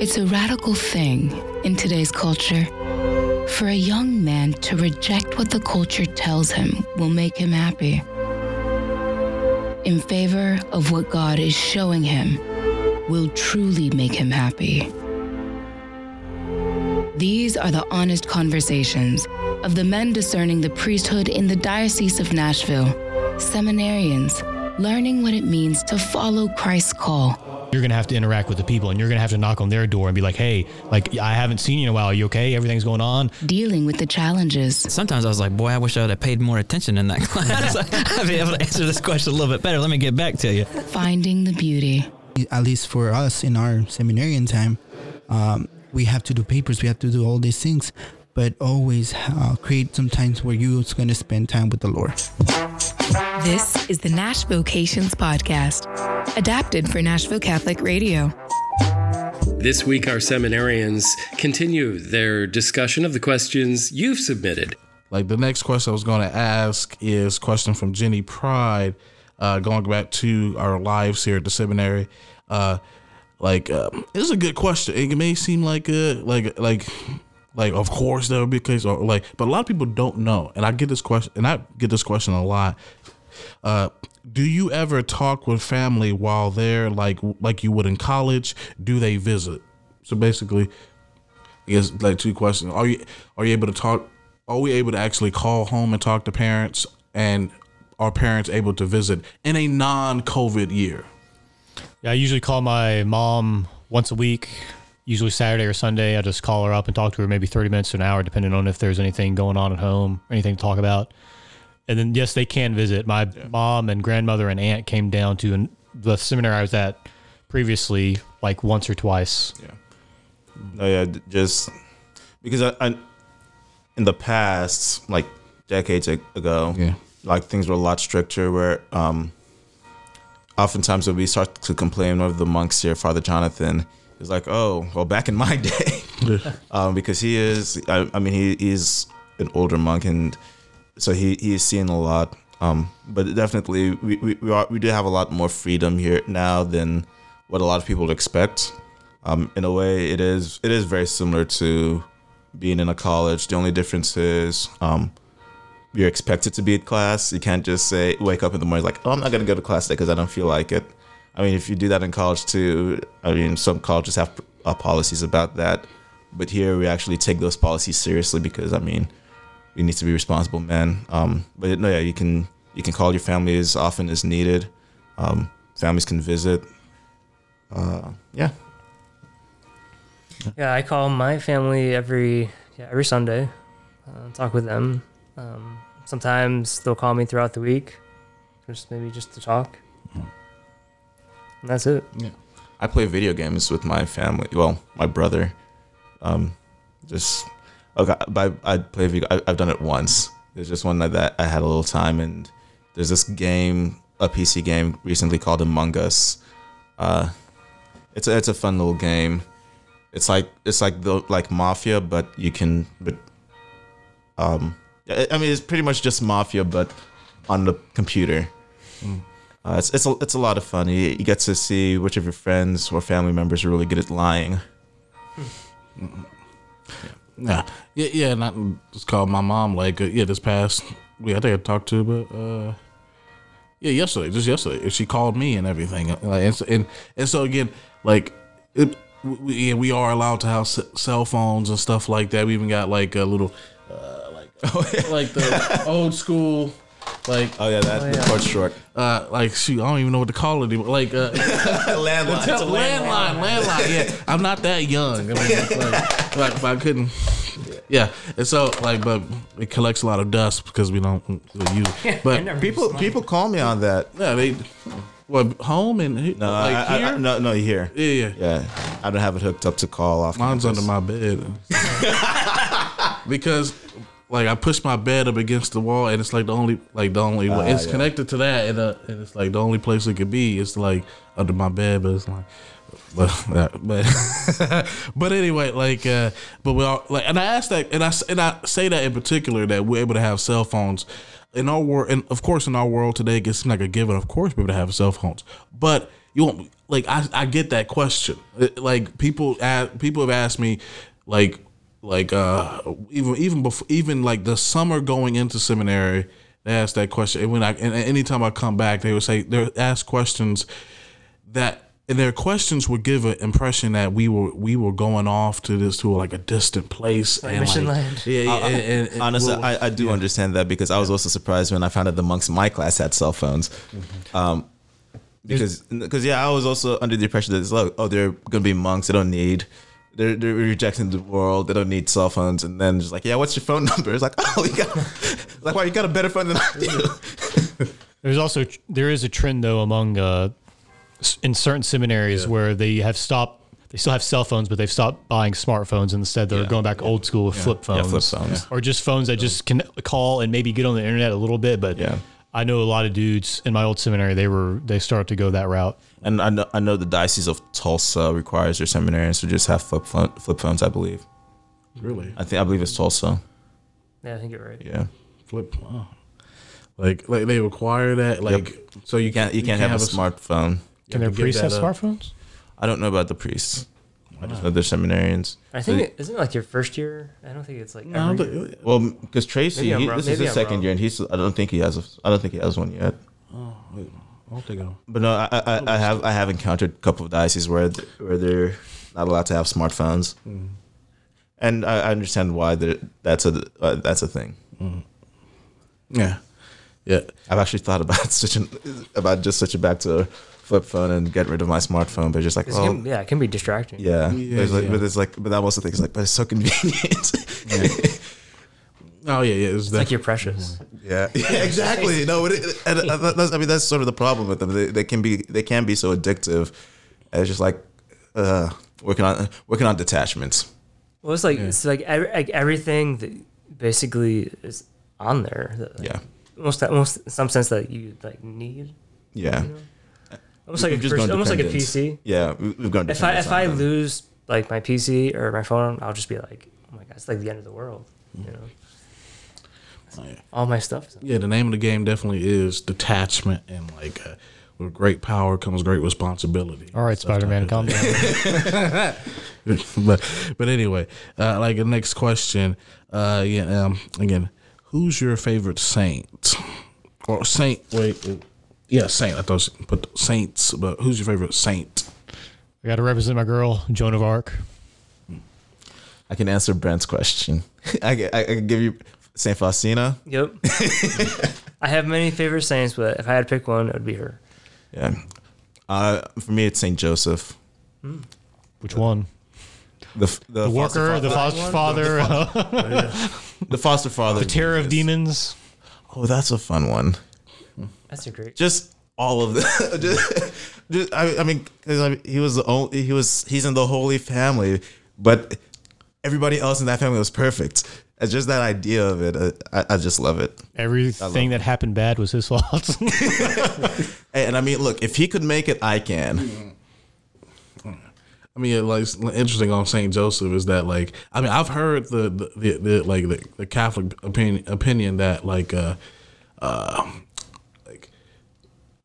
It's a radical thing in today's culture for a young man to reject what the culture tells him will make him happy in favor of what God is showing him will truly make him happy. These are the honest conversations of the men discerning the priesthood in the Diocese of Nashville, seminarians learning what it means to follow Christ's call. You're gonna have to interact with the people, and you're gonna have to knock on their door and be like, "Hey, like I haven't seen you in a while. Are you okay? Everything's going on." Dealing with the challenges. Sometimes I was like, "Boy, I wish I would have paid more attention in that class. I'd be able to answer this question a little bit better." Let me get back to you. Finding the beauty. At least for us in our seminarian time, um, we have to do papers. We have to do all these things, but always uh, create some times where you're going to spend time with the Lord. This is the Nash Vocations Podcast, adapted for Nashville Catholic Radio. This week, our seminarians continue their discussion of the questions you've submitted. Like the next question I was going to ask is question from Jenny Pride, uh, going back to our lives here at the seminary. Uh, like, uh, this is a good question. It may seem like a like like like of course that would be a case, or like, but a lot of people don't know. And I get this question, and I get this question a lot. Uh, do you ever talk with family while they're like like you would in college? Do they visit? So basically, I guess like two questions. Are you are you able to talk? Are we able to actually call home and talk to parents? And are parents able to visit in a non-COVID year? Yeah, I usually call my mom once a week, usually Saturday or Sunday. I just call her up and talk to her maybe 30 minutes to an hour, depending on if there's anything going on at home, anything to talk about. And then, yes, they can visit. My yeah. mom and grandmother and aunt came down to the seminary I was at previously, like once or twice. Yeah. No, yeah, just because I, I in the past, like decades ago, yeah. like things were a lot stricter where um, oftentimes when we start to complain of the monks here, Father Jonathan, is like, oh, well, back in my day, um, because he is, I, I mean, he is an older monk, and so he he is seeing a lot. Um, but definitely, we we we, are, we do have a lot more freedom here now than what a lot of people would expect. Um, in a way, it is it is very similar to being in a college. The only difference is um, you're expected to be at class. You can't just say wake up in the morning like, oh, I'm not gonna go to class today because I don't feel like it. I mean, if you do that in college too, I mean, some colleges have uh, policies about that, but here we actually take those policies seriously because I mean, we need to be responsible men. Um, but no, yeah, you can you can call your family as often as needed. Um, families can visit. Uh, yeah. Yeah, I call my family every yeah every Sunday. Uh, talk with them. Um, sometimes they'll call me throughout the week, just maybe just to talk. And that's it. Yeah. I play video games with my family. Well, my brother. Um, just okay. I, I play video. I, have done it once. There's just one that I had a little time, and there's this game, a PC game recently called Among Us. Uh, it's a, it's a fun little game. It's like it's like the like Mafia, but you can but um I mean, it's pretty much just mafia, but on the computer. Mm. Uh, it's it's a, it's a lot of fun. You, you, get to see which of your friends or family members are really good at lying. Mm. Yeah, yeah, yeah. And I just called my mom like uh, yeah, this past week. I think I talked to, but uh, yeah, yesterday, just yesterday, she called me and everything. Like, and, so, and and so again, like it, we, we are allowed to have cell phones and stuff like that. We even got like a little. Uh, yeah. like the old school, like oh yeah, that oh, yeah. the cord short. Uh, like shoot, I don't even know what to call it anymore. Like uh, landline, landline, landline, landline. Yeah, I'm not that young. I mean, like, like, I couldn't. Yeah, and so like, but it collects a lot of dust because we don't use. It. But people people call me on that. Yeah, they. What home and no, like I, I, I, no, no, here. Yeah, yeah, yeah. I don't have it hooked up to call off. Mine's campus. under my bed because like I push my bed up against the wall, and it's like the only like the only uh, it's yeah. connected to that, and, uh, and it's like the only place it could be. It's like under my bed, but it's like. But but but anyway, like uh, but we all like, and I asked that, and I and I say that in particular that we're able to have cell phones in our world, and of course in our world today, it gets like a given. Of course, we're able to have cell phones, but you won't like I, I get that question. It- Like people ask, people have asked me like like uh even even before even like the summer going into seminary they ask that question and when I and anytime I come back they would say they ask questions that and their questions would give an impression that we were we were going off to this to like a distant place Like and mission like, land. yeah, yeah and, and- and- Honestly, well, I, I do understand that because I was also surprised when I found out the monks in my class had cell phones. Mm-hmm. Um, because, because yeah, I was also under the impression that it's like, oh, they're gonna be monks. They don't need, they're they're rejecting the world. They don't need cell phones. And then just like, yeah, what's your phone number? It's like, oh, you got, like, wow, you got a better phone than I do. There's also there is a trend though among uh, in certain seminaries where they have stopped. They still have cell phones, but they've stopped buying smartphones. Instead, they're Yeah. going back old school with flip Yeah, phones, flip phones. or just phones that just can call and maybe get on the internet a little bit. But Yeah. I know a lot of dudes in my old seminary. They were they started to go that route. And I know, I know the diocese of Tulsa requires their seminarians to just have flip phone, flip phones. I believe. really I think I believe it's Tulsa. Yeah, I think you're right. Yeah. flip oh. like like they require that like so you You can't you can't have, a smartphone. Can You their have priests have smartphones? I don't know about the priests. I just know they're seminarians. I think it, isn't it like your first year? I don't think it's like No, every but- year. Well, because Tracy, Maybe I'm he, wrong. this is Maybe his I'm second wrong. year, and he's. I don't think he has. A, I don't think he has one yet. oh, wait, I don't think I But no, I, I, I have. I have encountered a couple of dioceses where th- where they're not allowed to have smartphones, and I, I understand why they're- that's a uh, that's a thing. yeah yeah I've actually thought about switching about just switching back to a flip phone and get rid of my smartphone, but just like, 'Cause it well, can- yeah, it can be distracting. yeah, Yeah, There's like, yeah. but it's like, but that was the thing. It's like, but it's so convenient. oh yeah yeah it's, It's like you're precious. Yeah, yeah, exactly. No, it, it, and uh, that's, I mean that's sort of the problem with them. They, they can be they can be so addictive. It's just like uh, working on working on detachments. Well, it's like it's like, every, like everything that basically is on there. That, like, Yeah, most almost in some sense that you like need. yeah. Almost like a just pers- almost like a. PC. Yeah, we- we've gone. If I if I them. lose like my PC or my phone, I'll just be like, oh my god, it's like the end of the world. You know, Oh, yeah. all my stuff. Is yeah the name of the game definitely is detachment and like uh, with great power comes great responsibility All right, Stuff Spider Man, like calm down. but but anyway uh, like the next question uh yeah um again who's your favorite saint or saint wait yeah saint I thought I put saints but who's your favorite saint I got to represent my girl, Joan of Arc. I can answer Brent's question. I, can- I, I can give you Saint Faustina. Yep. I have many favorite saints, but if I had to pick one, it would be her. Yeah, uh, for me it's Saint Joseph. Which one? The f- the, The foster worker, fa- the foster father, the foster father, the terror of demons. Oh, that's a fun one. That's a great. just all of the just, just- I, I mean because I mean, he was the only he was he's in the holy family but everybody else in that family was perfect it's just that idea of it uh, I, I just love it Everything that happened bad was his fault. and i mean look if he could make it i can I mean, like it's interesting on Saint Joseph is that like I mean I've heard the the, the, the like the, the Catholic opinion opinion that like uh uh like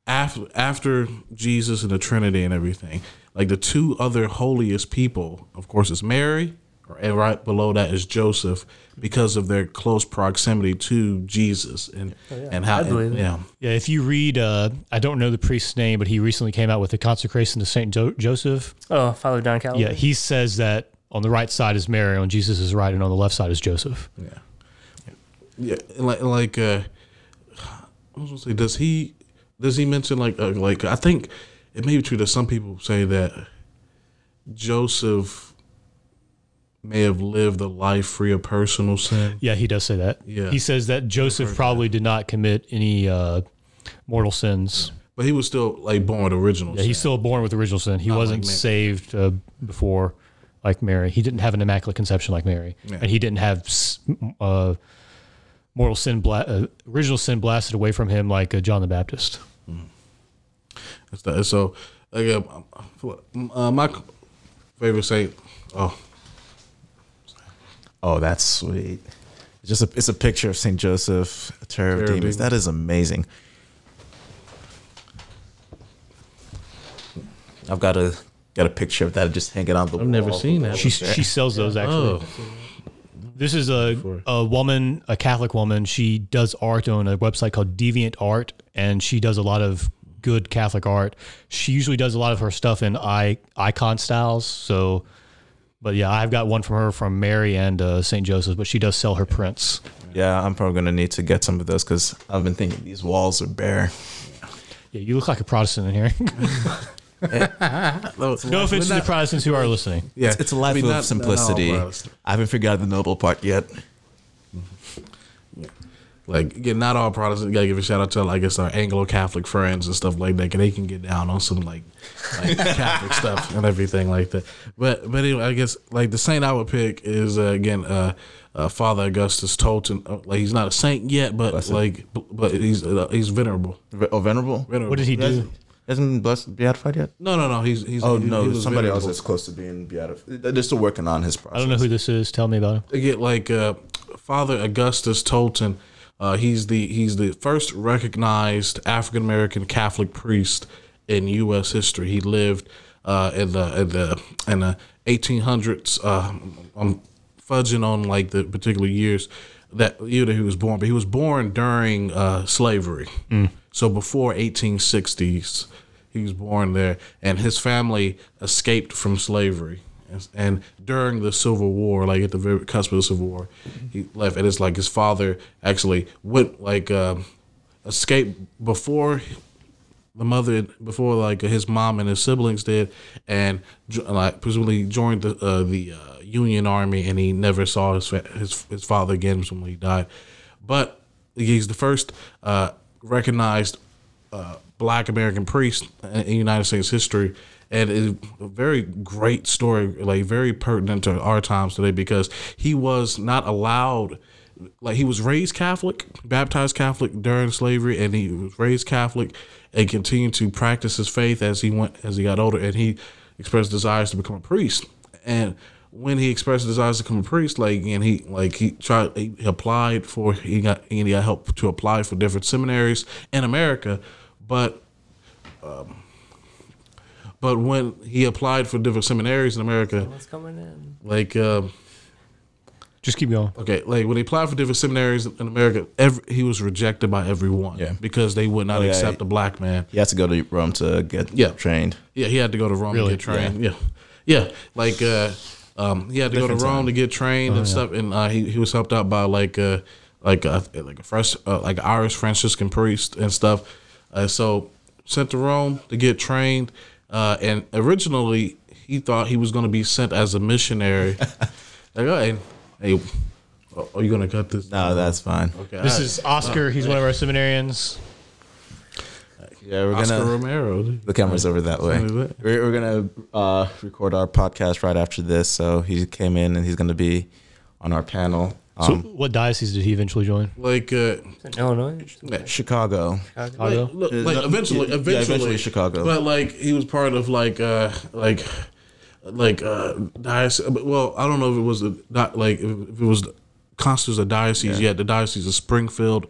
after after Jesus and the Trinity and everything like the two other holiest people of course is Mary and right below that is Joseph because of their close proximity to Jesus and and how I believe it. yeah yeah, if you read, uh, I don't know the priest's name, but he recently came out with the consecration to Saint jo- Joseph. Oh, Father Don Calloway. Yeah, he says that on the right side is Mary, on Jesus' right, and on the left side is Joseph. Yeah, yeah, and like like uh, I was gonna say, does he does he mention like uh, like I think it may be true that some people say that Joseph may have lived a life free of personal sin. Yeah, he does say that. Yeah. he says that Joseph probably did not commit any uh, mortal sins. But he was still like born with original. Yeah, sin. he's still born with original sin. He Not wasn't Mary. saved uh, before, like Mary. He didn't have an immaculate conception like Mary, Yeah. and he didn't have uh, mortal sin, bla- uh, original sin blasted away from him like uh, John the Baptist. That's that. So like uh, uh, my favorite saint. Oh, oh that's sweet it's just a, it's a picture of saint joseph a terror of Terror of demons demons. that is amazing I've got a got a picture of that just hanging on the wall. I've never seen that. She she sells those actually. Oh, This is a a woman, a Catholic woman. She does art on a website called Deviant Art, and she does a lot of good Catholic art. She usually does a lot of her stuff in i icon styles. So, but yeah, I've got one from her from Mary and uh, Saint Joseph, but she does sell her prints. Yeah, I'm probably gonna need to get some of those because I've been thinking these walls are bare. Yeah, you look like a Protestant in here. no offense to the Protestants who are listening. yeah. It's, it's a life I mean, of not- not simplicity. Protestant. I haven't figured out the noble part yet. Like, again, not all Protestants. You gotta give a shout out to, I guess, our Anglo Catholic friends and stuff like that. 'cause they can get down on some like, like Catholic stuff and everything like that. But, but anyway, I guess like the saint I would pick is uh, again uh, uh, Father Augustus Tolton. Uh, like he's not a saint yet, but Blessed. like, b- but he's uh, he's venerable. Ve- Oh, venerable. venerable. What did he do? Isn't blessed beatified yet? No, no, no. He's he's. Oh he- no, he somebody else venerable. is close to being beatified. They're still working on his process. I don't know who this is. Tell me about him. Get like uh, Father Augustus Tolton. Uh, he's the he's the first recognized African American Catholic priest in U.S. history. He lived uh, in the in the in the 1800s. Uh, I'm fudging on like the particular years that year that he was born, but he was born during uh, slavery. So before 1860s, he was born there, and his family escaped from slavery. And- during the Civil War, like at the very cusp of the Civil War, he left. And it's like his father actually went like um escaped before the mother, before like his mom and his siblings did, and like presumably joined the uh, the uh, Union Army, and he never saw his his his father again when he died. But he's the first uh, recognized uh, Black American priest in United States history, and it's a very great story, like very pertinent to our times today because he was not allowed. Like he was raised Catholic, baptized Catholic during slavery, and he was raised Catholic and continued to practice his faith as he went as he got older, and he expressed desires to become a priest. And when he expressed desires to become a priest, like and he like he tried he applied for he got and he got help to apply for different seminaries in America, but um, but when he applied for different seminaries in America, What's coming in? like um, Just keep going. okay, like when he applied for different seminaries in America, every, he was rejected by everyone Yeah. because they would not Oh, yeah, accept he- a black man. He had to go to Rome to get Yeah. trained. Yeah, he had to go to Rome Really? to get trained. Yeah, yeah, like uh, um, he had to go to Rome time. to get trained and stuff, and uh, he he was helped out by like uh, like uh, like a fresh uh, like an Irish Franciscan priest and stuff. Uh, so sent to Rome to get trained, uh, and originally he thought he was going to be sent as a missionary. like, oh, hey, hey, oh, are you going to cut this? No, that's fine. okay. This I- is Oscar. He's one of our seminarians. Yeah, we're Oscar gonna. Romero. The camera's over that way. Something like that. We're, we're gonna uh, record our podcast right after this. So he came in and he's gonna be on our panel. So, Um, what diocese did he eventually join? Like, uh, In Illinois? Chicago. Chicago. Like, look, Uh, like no, eventually, yeah, eventually, eventually Chicago. But like he was part of like uh like like uh diocese. Well, I don't know if it was a not like if it was constitutes a diocese yet. The diocese of Springfield,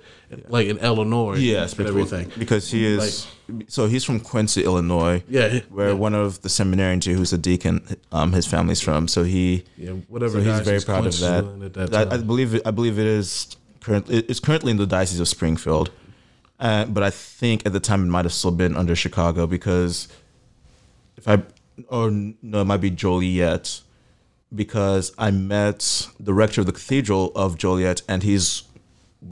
like in Illinois, Yes, and everything. because he is. so he's from Quincy, Illinois. Yeah, where yeah. one of the seminarians here, who's a deacon, um, his family's from. So he, Yeah, whatever So he's very proud of that. was in at that I, I believe it, I believe it is currently it's currently in the diocese of Springfield, uh, but I think at the time it might have still been under Chicago because if I or no, it might be Joliet because I met the rector of the cathedral of Joliet, and he's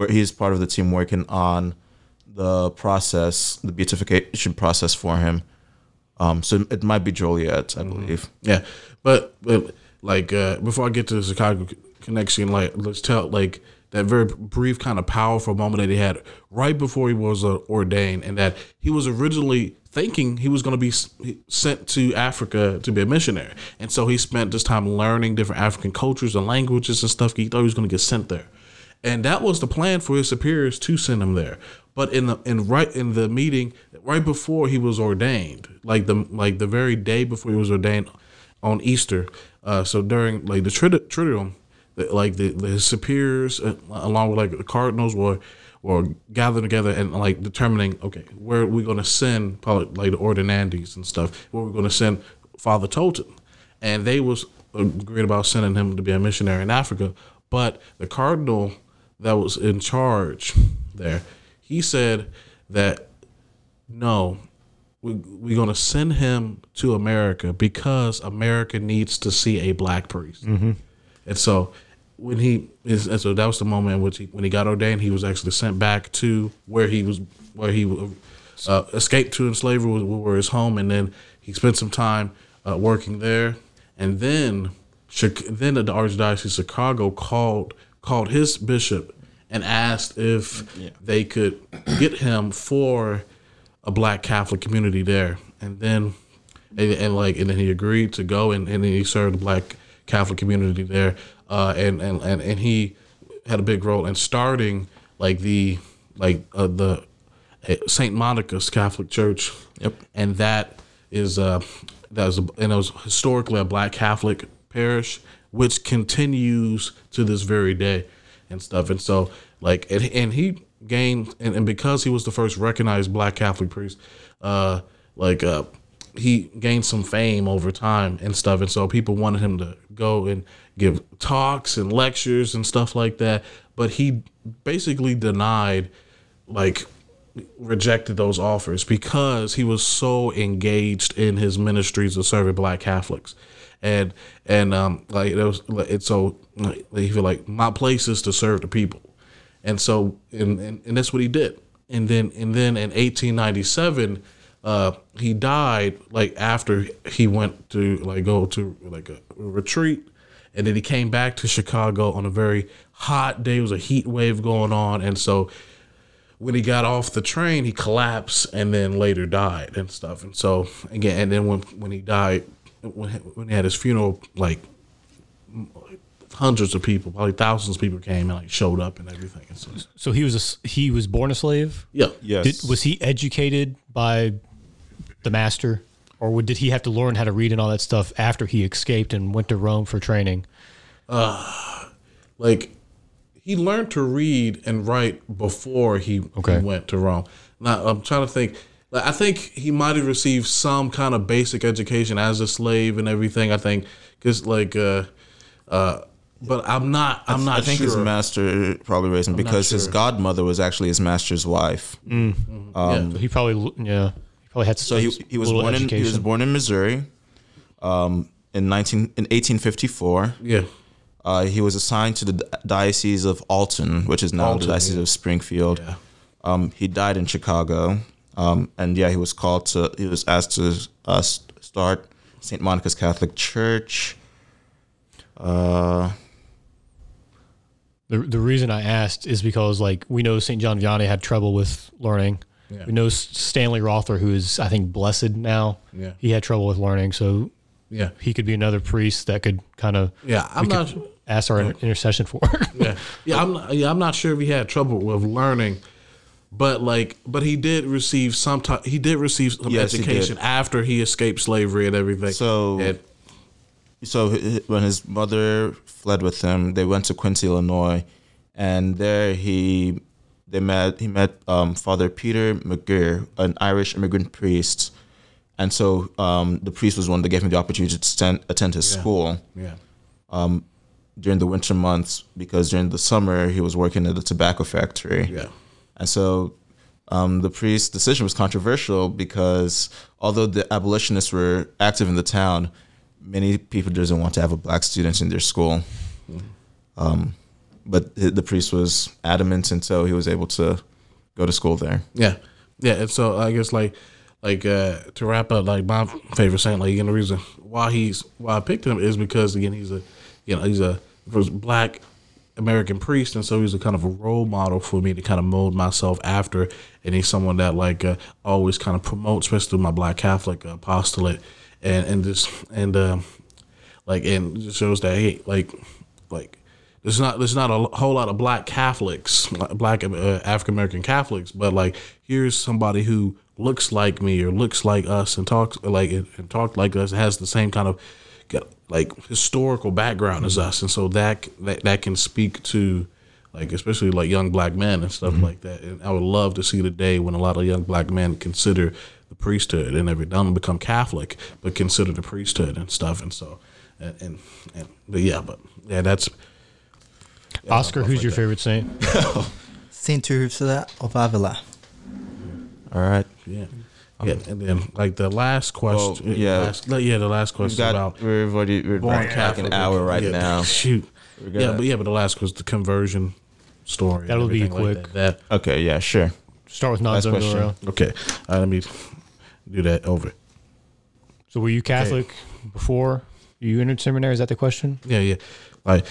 he's part of the team working on the process, the beatification process for him. Um, so it might be Joliet, I believe. Yeah, but but like uh, before I get to the Chicago connection, like let's tell like that very brief kind of powerful moment that he had right before he was uh, ordained, and that he was originally thinking he was going to be sent to Africa to be a missionary, and so he spent this time learning different African cultures and languages and stuff. He thought he was going to get sent there, and that was the plan for his superiors to send him there. But in the in right in the meeting right before he was ordained, like the like the very day before he was ordained on Easter, uh, so during like the Triduum, like the, the superiors uh, along with like the cardinals were were gathering together and like determining okay where we're we going to send probably like the ordinandes and stuff where we're going to send Father Tolton, and they was agreed about sending him to be a missionary in Africa, but the cardinal that was in charge there, he said that no, we, we're going to send him to America because America needs to see a black priest. Mm-hmm. And so when he is, and so that was the moment in which he, when he got ordained, he was actually sent back to where he was, where he uh, escaped to in slavery, where his home, and then he spent some time uh, working there, and then then the Archdiocese of Chicago called called his bishop and asked if yeah. they could get him for a black Catholic community there, and then and, and, like and then he agreed to go and, and then he served the black Catholic community there, uh, and, and and and he had a big role in starting like the like uh, the uh, Saint Monica's Catholic Church. Yep, and that is uh that was a, and it was historically a black Catholic parish, which continues to this very day and stuff, and so like and, and he gained and, and because he was the first recognized black Catholic priest, uh, like uh, he gained some fame over time and stuff, and so people wanted him to go and give talks and lectures and stuff like that, but he basically denied, like rejected those offers because he was so engaged in his ministries of serving black Catholics. And and um like it was it's so he feel like my place is to serve the people and so, and, and, and that's what he did. And then, and then in 1897, uh, he died like after he went to like go to like a retreat, and then he came back to Chicago on a very hot day. It was a heat wave going on, and so when he got off the train, he collapsed and then later died and stuff. And so again, and then when when he died, when when he had his funeral, like hundreds of people, probably thousands of people came and like showed up and everything. And so, so he was a, he was born a slave. Yeah. Yes. Did, was he educated by the master, or did he have to learn how to read and all that stuff after he escaped and went to Rome for training? Uh, like he learned to read and write before he, okay. he went to Rome. Now I'm trying to think. I think he might have received some kind of basic education as a slave and everything. I think because like uh, uh, but I'm not. I'm not. I think sure. his master probably raised him I'm because sure. his godmother was actually his master's wife. Mm. Um, yeah, so he probably yeah he probably had. So he, he was born education. in he was born in Missouri, um, in nineteen in eighteen fifty four. Yeah. Uh, he was assigned to the diocese of Alton, which is now Alton, the diocese yeah. of Springfield. Yeah. Um, he died in Chicago, um, and yeah, he was called to. He was asked to uh, start Saint Monica's Catholic Church. Uh, the the reason I asked is because like we know St. John Vianney had trouble with learning. Yeah. We know Stanley Rother, who is I think blessed now. Yeah. He had trouble with learning, so yeah, he could be another priest that could kind of yeah. I'm not ask our oh. intercession for. yeah, yeah. I'm not, yeah. I'm not sure if he had trouble with learning, but like, but he did receive some time. He did receive some yes, education he after he escaped slavery and everything. So. And, so when his mother fled with him, they went to Quincy, Illinois, and there he they met he met um, Father Peter McGirr, an Irish immigrant priest, and so um, the priest was one that gave him the opportunity to attend, attend his yeah. school. Yeah. Um, during the winter months, because during the summer he was working at the tobacco factory. Yeah. And so um, the priest's decision was controversial because although the abolitionists were active in the town, many people doesn't want to have a black student in their school. Um, but the priest was adamant, and so he was able to go to school there. Yeah, yeah. And so I guess like like uh, to wrap up, like my favorite saint, like again, the reason why he's why I picked him is because again he's a you know he's a black American priest, and so he's a kind of a role model for me to kind of mold myself after, and he's someone that like uh, always kind of promotes, especially my black Catholic apostolate and and just and uh, like and just shows that hey like like there's not there's not a whole lot of black Catholics, black uh, African American Catholics, but like here's somebody who looks like me or looks like us and talks like and talk like us, has the same kind of like historical background as us, and so that that that can speak to like especially like young black men and stuff like that. And I would love to see the day when a lot of young black men consider the priesthood and every don't become Catholic, but consider the priesthood and stuff. And so, and and, and but yeah, but yeah, that's Oscar, who's your favorite saint? Saint Teresa of Avila. All right. yeah. Yeah, and then like the last question, Well, yeah. last, yeah, the last We've question got about we're already we're born like Catholic, an hour right yeah, now. Shoot, We're yeah, but yeah, but the last was the conversion story. That'll be everything like quick. that. Okay, yeah, sure. Start with Last non-zone question. around. Okay, all right, let me do that over. So were you Catholic before you entered seminary? Is that the question? Yeah, yeah. Like,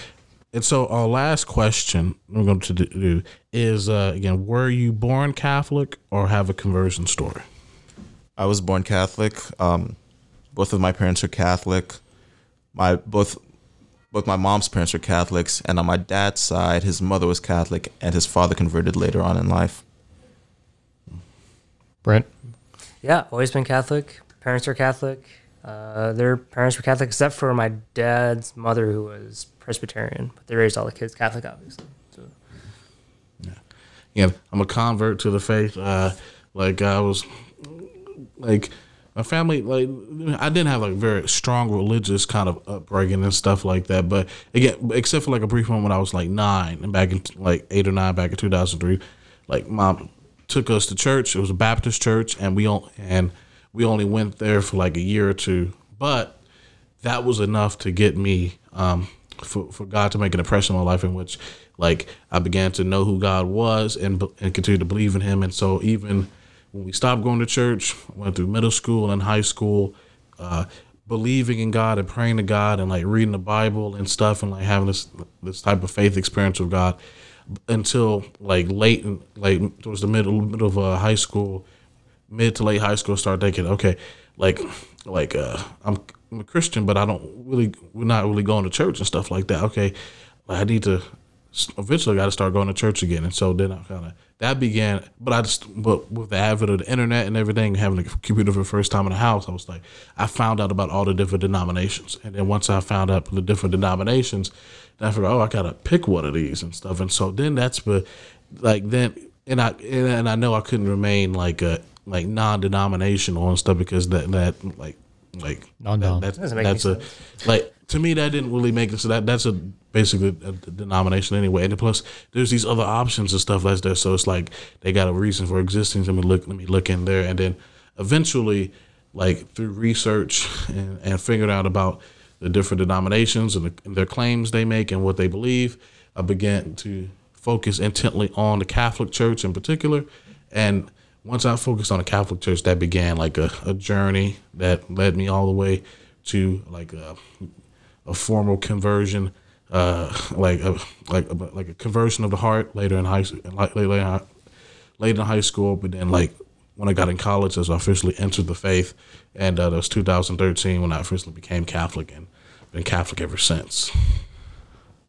and so our last question we're going to do is uh, again: Were you born Catholic or have a conversion story? I was born Catholic. Um, both of my parents are Catholic. My both both my mom's parents are Catholics, and on my dad's side, his mother was Catholic, and his father converted later on in life. Brent? Yeah, always been Catholic. Parents are Catholic. Uh, their parents were Catholic, except for my dad's mother, who was Presbyterian. But they raised all the kids Catholic, obviously. So, Yeah, I'm a convert to the faith. Uh, like I was, like my family, like I didn't have like very strong religious kind of upbringing and stuff like that. But again, except for like a brief moment when I was like nine and back in like eight or nine back in 2003, like mom took us to church. It was a Baptist church, and we all and we only went there for like a year or two, but that was enough to get me um, for for God to make an impression on my life in which like I began to know who God was and and continue to believe in Him. And so even when we stopped going to church, went through middle school and high school, uh, believing in God and praying to God and like reading the Bible and stuff and like having this this type of faith experience with God until like late like towards the middle middle of uh, high school mid to late high school start thinking, okay, like like uh I'm I'm a Christian, but I don't really we're not really going to church and stuff like that. Okay, I need to eventually got to start going to church again, and so then I kind of that began. But I just but with the advent of the internet and everything, having a computer for the first time in the house, I was like, I found out about all the different denominations, and then once I found out the different denominations, then I figured, oh, I gotta pick one of these and stuff, and so then that's but like then and I and, and I know I couldn't remain like a like non-denominational and stuff because that that like like Non-dom. that, that's Doesn't make any that's a like to me that didn't really make it so that that's a basically a denomination anyway. And plus there's these other options and stuff like that. So it's like they got a reason for existing. Let me look let me look in there. And then eventually like through research and, and figuring out about the different denominations and, the, and their claims they make and what they believe i began to focus intently on the catholic church in particular. And once I focused on the Catholic Church, that began like a, a journey that led me all the way to like a, a formal conversion, uh, like a like a, like a conversion of the heart later in high like later later in high school. But then like when I got in college, as I officially entered the faith, and uh, that was 2013 when I officially became Catholic and been Catholic ever since.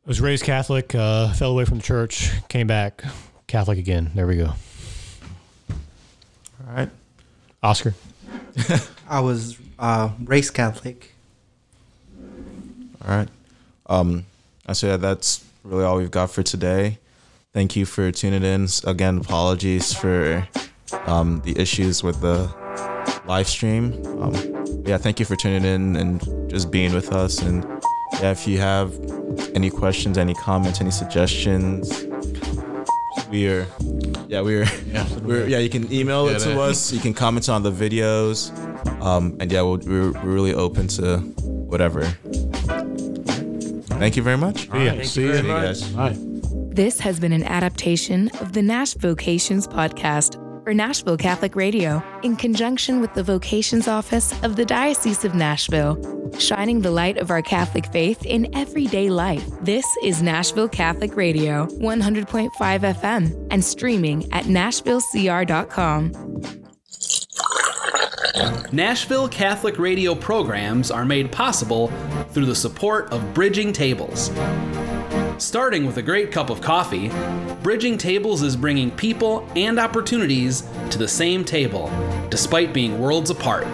I was raised Catholic, uh, fell away from the church, came back Catholic again. There we go. All right. Oscar? I was uh, raised Catholic. All right. Um, I say that's really all we've got for today. Thank you for tuning in. Again, apologies for um, the issues with the live stream. Um, yeah, thank you for tuning in and just being with us. And yeah, if you have any questions, any comments, any suggestions, we are. Yeah, we're. Yeah, We're, yeah, you can email Yeah, it to that- us. You can comment on the videos, um, and yeah, we'll, we're, we're really open to whatever. Thank you very much. All right, Thank see you you very you much. guys. All right. This has been an adaptation of the Nash Vocations podcast for Nashville Catholic Radio in conjunction with the Vocations Office of the Diocese of Nashville, shining the light of our Catholic faith in everyday life. This is Nashville Catholic Radio, 100.5 FM, and streaming at nashvillecr.com. Nashville Catholic Radio programs are made possible through the support of Bridging Tables. Starting with a great cup of coffee, Bridging Tables is bringing people and opportunities to the same table, despite being worlds apart.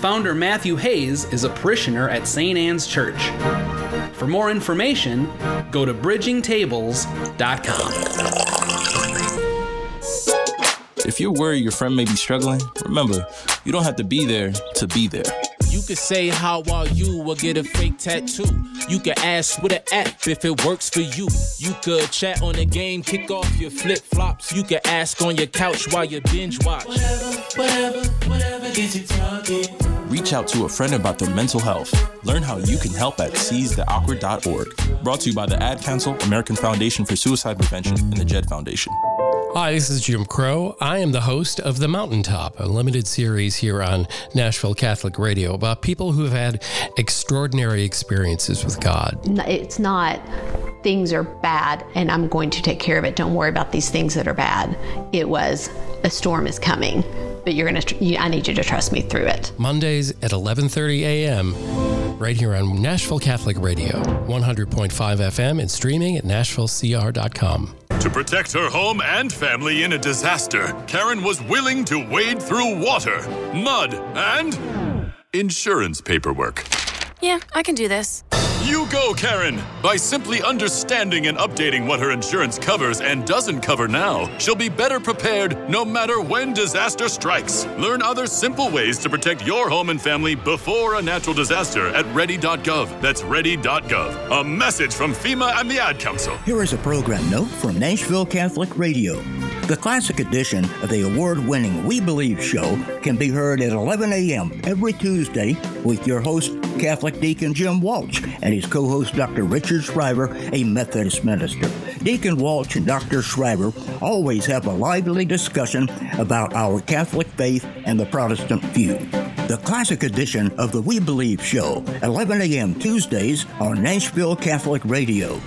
founder Matthew Hayes is a parishioner at St. Anne's Church. For more information, go to bridgingtables.com. If you're worried your friend may be struggling, remember, you don't have to be there to be there. You could say how are you or get a fake tattoo. You could ask with an app if it works for you. You could chat on the game, kick off your flip flops. You could ask on your couch while you binge watch. Whatever, whatever, whatever gets you talking. Reach out to a friend about their mental health. Learn how you can help at seizetheawkward.org. Brought to you by the Ad Council, American Foundation for Suicide Prevention, and the JED Foundation. Hi, this is Jim Crow. I am the host of The Mountaintop, a limited series here on Nashville Catholic Radio about people who have had extraordinary experiences with God. It's not things are bad and I'm going to take care of it. Don't worry about these things that are bad. It was a storm is coming, but you're going to I need you to trust me through it. Mondays at 11:30 a.m. right here on Nashville Catholic Radio, 100.5 FM and streaming at nashvillecr.com. To protect her home and family in a disaster, Karen was willing to wade through water, mud, and insurance paperwork. Yeah, I can do this. You go, Karen! By simply understanding and updating what her insurance covers and doesn't cover now, she'll be better prepared no matter when disaster strikes. Learn other simple ways to protect your home and family before a natural disaster at ready.gov. That's ready.gov. A message from FEMA and the Ad Council. Here is a program note from Nashville Catholic Radio. The classic edition of the award winning We Believe show can be heard at 11 a.m. every Tuesday with your host, Catholic Deacon Jim Walsh, and his co host, Dr. Richard Schreiber, a Methodist minister. Deacon Walsh and Dr. Schreiber always have a lively discussion about our Catholic faith and the Protestant view. The classic edition of the We Believe show, 11 a.m. Tuesdays on Nashville Catholic Radio.